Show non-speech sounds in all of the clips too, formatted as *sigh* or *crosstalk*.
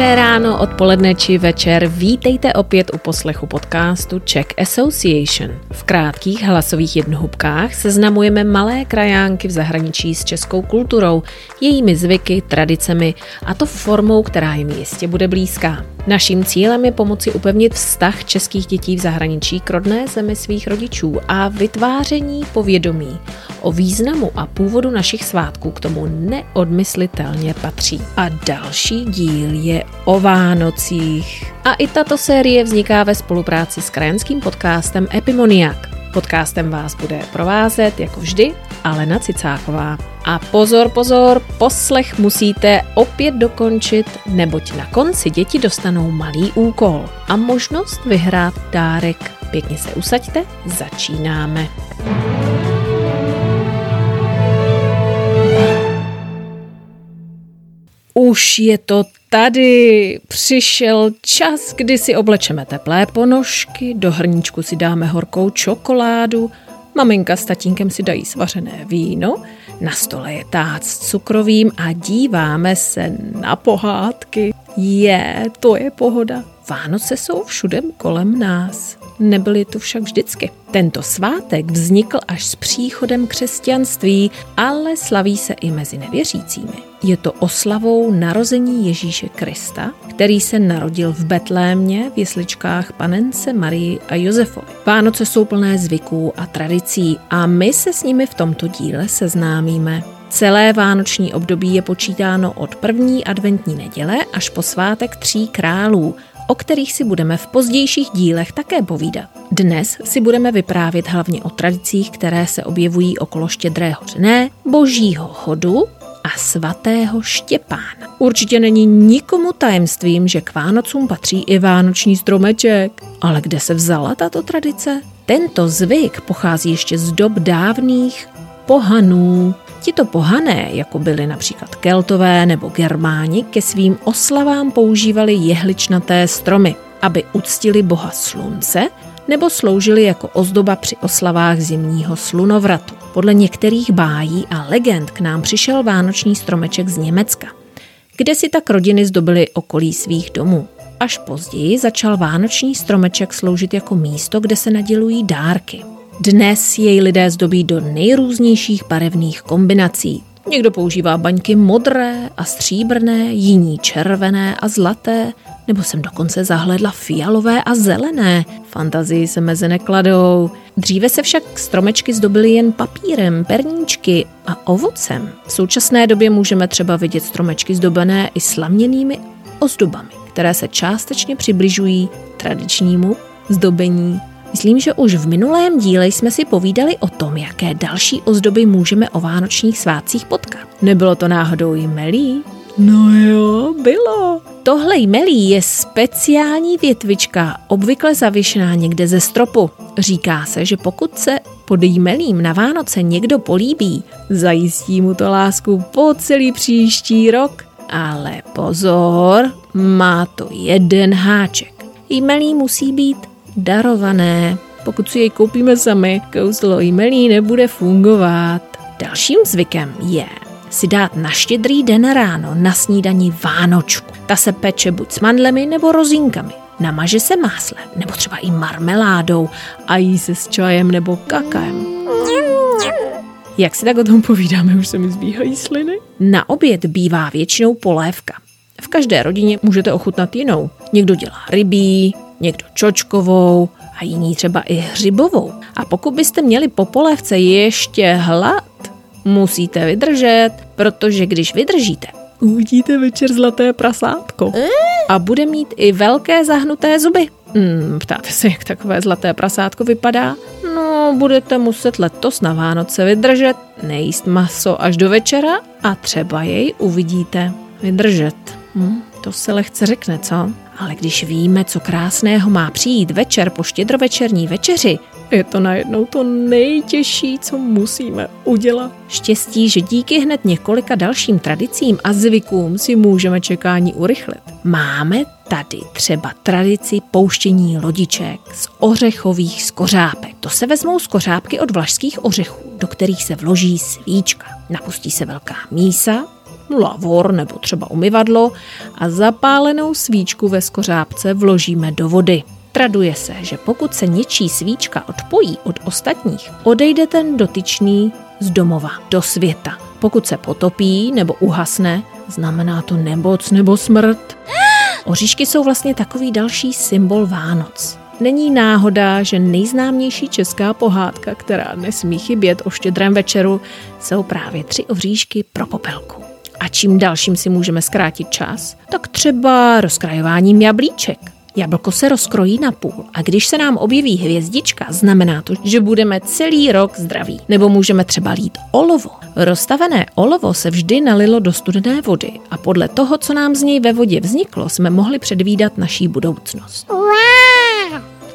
Dobré ráno, odpoledne či večer. Vítejte opět u poslechu podcastu Czech Association. V krátkých hlasových jednohubkách seznamujeme malé krajánky v zahraničí s českou kulturou, jejími zvyky, tradicemi a to formou, která jim jistě bude blízká. Naším cílem je pomoci upevnit vztah českých dětí v zahraničí k rodné zemi svých rodičů a vytváření povědomí o významu a původu našich svátků k tomu neodmyslitelně patří. A další díl je o Vánocích. A i tato série vzniká ve spolupráci s krajanským podcastem Epimoniak. Podcastem vás bude provázet, jako vždy, Alena Cicáková. A pozor, pozor, poslech musíte opět dokončit, neboť na konci děti dostanou malý úkol a možnost vyhrát dárek. Pěkně se usaďte, začínáme. Už je to tady. Přišel čas, kdy si oblečeme teplé ponožky, do hrníčku si dáme horkou čokoládu, maminka s tatínkem si dají svařené víno, na stole je tác s cukrovým a díváme se na pohádky. Je, to je pohoda. Vánoce jsou všude kolem nás. Nebyly tu však vždycky. Tento svátek vznikl až s příchodem křesťanství, ale slaví se i mezi nevěřícími. Je to oslavou narození Ježíše Krista, který se narodil v Betlémě v jesličkách panence Marii a Josefovi. Vánoce jsou plné zvyků a tradicí a my se s nimi v tomto díle seznámíme. Celé vánoční období je počítáno od první adventní neděle až po svátek tří králů – o kterých si budeme v pozdějších dílech také povídat. Dnes si budeme vyprávět hlavně o tradicích, které se objevují okolo štědrého dne, božího chodu a svatého Štěpána. Určitě není nikomu tajemstvím, že k Vánocům patří i vánoční stromeček. Ale kde se vzala tato tradice? Tento zvyk pochází ještě z dob dávných pohanů, Tito pohané, jako byli například Keltové nebo Germáni, ke svým oslavám používali jehličnaté stromy, aby uctili boha slunce nebo sloužili jako ozdoba při oslavách zimního slunovratu. Podle některých bájí a legend k nám přišel vánoční stromeček z Německa, kde si tak rodiny zdobily okolí svých domů. Až později začal vánoční stromeček sloužit jako místo, kde se nadělují dárky. Dnes jej lidé zdobí do nejrůznějších barevných kombinací. Někdo používá baňky modré a stříbrné, jiní červené a zlaté, nebo jsem dokonce zahledla fialové a zelené. Fantazii se meze nekladou. Dříve se však stromečky zdobily jen papírem, perníčky a ovocem. V současné době můžeme třeba vidět stromečky zdobené i slaměnými ozdobami, které se částečně přibližují tradičnímu zdobení Myslím, že už v minulém díle jsme si povídali o tom, jaké další ozdoby můžeme o vánočních svátcích potkat. Nebylo to náhodou jmelí? No jo, bylo. Tohle jmelí je speciální větvička, obvykle zavěšená někde ze stropu. Říká se, že pokud se pod jmelím na Vánoce někdo políbí, zajistí mu to lásku po celý příští rok. Ale pozor, má to jeden háček. Jmelí musí být darované. Pokud si jej koupíme sami, kouzlo jímelí nebude fungovat. Dalším zvykem je si dát na štědrý den ráno na snídani vánočku. Ta se peče buď s mandlemi nebo rozínkami. Namaže se máslem nebo třeba i marmeládou a jí se s čajem nebo kakaem. Jak si tak o tom povídáme, už se mi zbíhají sliny? Na oběd bývá většinou polévka. V každé rodině můžete ochutnat jinou. Někdo dělá rybí, někdo čočkovou a jiní třeba i hřibovou. A pokud byste měli po polévce ještě hlad, musíte vydržet, protože když vydržíte, uvidíte večer zlaté prasátko. A bude mít i velké zahnuté zuby. Hmm, ptáte se, jak takové zlaté prasátko vypadá? No, budete muset letos na Vánoce vydržet, nejíst maso až do večera a třeba jej uvidíte. Vydržet. Hm, to se lehce řekne, co? Ale když víme, co krásného má přijít večer po štědrovečerní večeři, je to najednou to nejtěžší, co musíme udělat. Štěstí, že díky hned několika dalším tradicím a zvykům si můžeme čekání urychlit. Máme tady třeba tradici pouštění lodiček z ořechových skořápek. To se vezmou skořápky od vlašských ořechů, do kterých se vloží svíčka. Napustí se velká mísa, lavor nebo třeba umyvadlo a zapálenou svíčku ve skořápce vložíme do vody. Traduje se, že pokud se něčí svíčka odpojí od ostatních, odejde ten dotyčný z domova do světa. Pokud se potopí nebo uhasne, znamená to nemoc nebo smrt. Oříšky jsou vlastně takový další symbol Vánoc. Není náhoda, že nejznámější česká pohádka, která nesmí chybět o štědrém večeru, jsou právě tři oříšky pro popelku. A čím dalším si můžeme zkrátit čas, tak třeba rozkrajováním jablíček. Jablko se rozkrojí na půl a když se nám objeví hvězdička, znamená to, že budeme celý rok zdraví. Nebo můžeme třeba lít olovo. Rozstavené olovo se vždy nalilo do studené vody a podle toho, co nám z něj ve vodě vzniklo, jsme mohli předvídat naší budoucnost.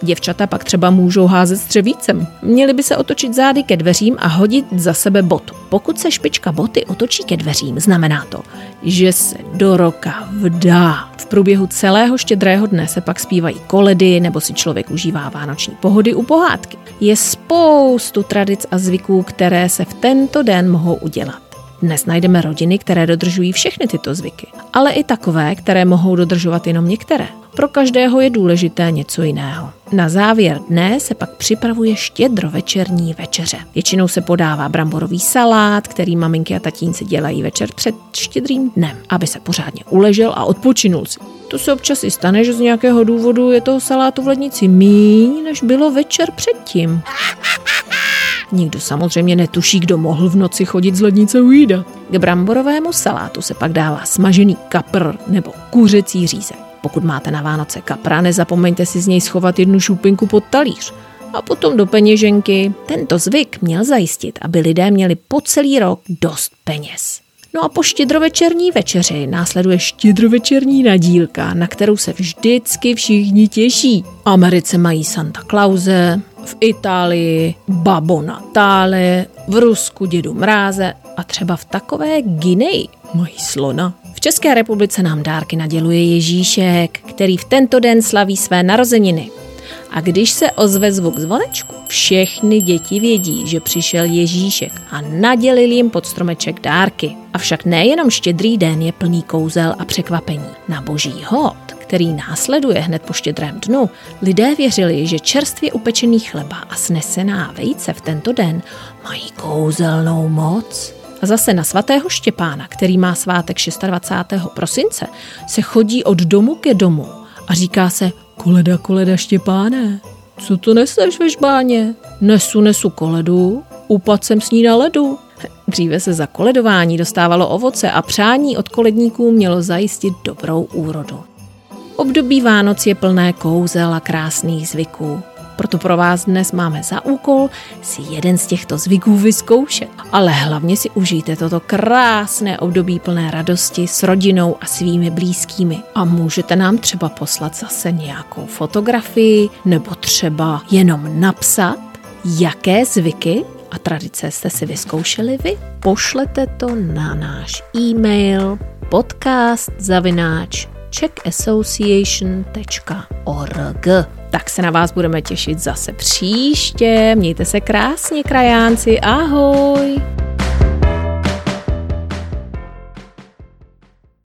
Děvčata pak třeba můžou házet střevícem. Měli by se otočit zády ke dveřím a hodit za sebe botu. Pokud se špička boty otočí ke dveřím, znamená to, že se do roka vdá. V průběhu celého štědrého dne se pak zpívají koledy nebo si člověk užívá vánoční pohody u pohádky. Je spoustu tradic a zvyků, které se v tento den mohou udělat. Dnes najdeme rodiny, které dodržují všechny tyto zvyky, ale i takové, které mohou dodržovat jenom některé. Pro každého je důležité něco jiného. Na závěr dne se pak připravuje štědrovečerní večeře. Většinou se podává bramborový salát, který maminky a tatínci dělají večer před štědrým dnem, aby se pořádně uležel a odpočinul si. To se občas i stane, že z nějakého důvodu je toho salátu v lednici míň, než bylo večer předtím. Nikdo samozřejmě netuší, kdo mohl v noci chodit z lednice ujídat. K bramborovému salátu se pak dává smažený kapr nebo kuřecí řízek. Pokud máte na Vánoce kapra, nezapomeňte si z něj schovat jednu šupinku pod talíř a potom do peněženky. Tento zvyk měl zajistit, aby lidé měli po celý rok dost peněz. No a po štědrovečerní večeři následuje štědrovečerní nadílka, na kterou se vždycky všichni těší. V Americe mají Santa Clause, v Itálii Babo Natále, v Rusku Dědu Mráze a třeba v takové Gineji mají slona. České republice nám dárky naděluje Ježíšek, který v tento den slaví své narozeniny. A když se ozve zvuk zvonečku, všechny děti vědí, že přišel Ježíšek a nadělil jim pod stromeček dárky. Avšak nejenom štědrý den je plný kouzel a překvapení. Na boží hod, který následuje hned po štědrém dnu, lidé věřili, že čerstvě upečený chleba a snesená vejce v tento den mají kouzelnou moc. A zase na svatého Štěpána, který má svátek 26. prosince, se chodí od domu ke domu a říká se Koleda, koleda Štěpáne, co to neseš ve žbáně? Nesu, nesu koledu, upad jsem s ní na ledu. *laughs* Dříve se za koledování dostávalo ovoce a přání od koledníků mělo zajistit dobrou úrodu. Období Vánoc je plné kouzel a krásných zvyků. Proto pro vás dnes máme za úkol si jeden z těchto zvyků vyzkoušet. Ale hlavně si užijte toto krásné období plné radosti s rodinou a svými blízkými. A můžete nám třeba poslat zase nějakou fotografii nebo třeba jenom napsat, jaké zvyky a tradice jste si vyzkoušeli vy. Pošlete to na náš e-mail podcast zavináč czeckassociation.org. Tak se na vás budeme těšit zase příště. Mějte se krásně, krajánci. Ahoj!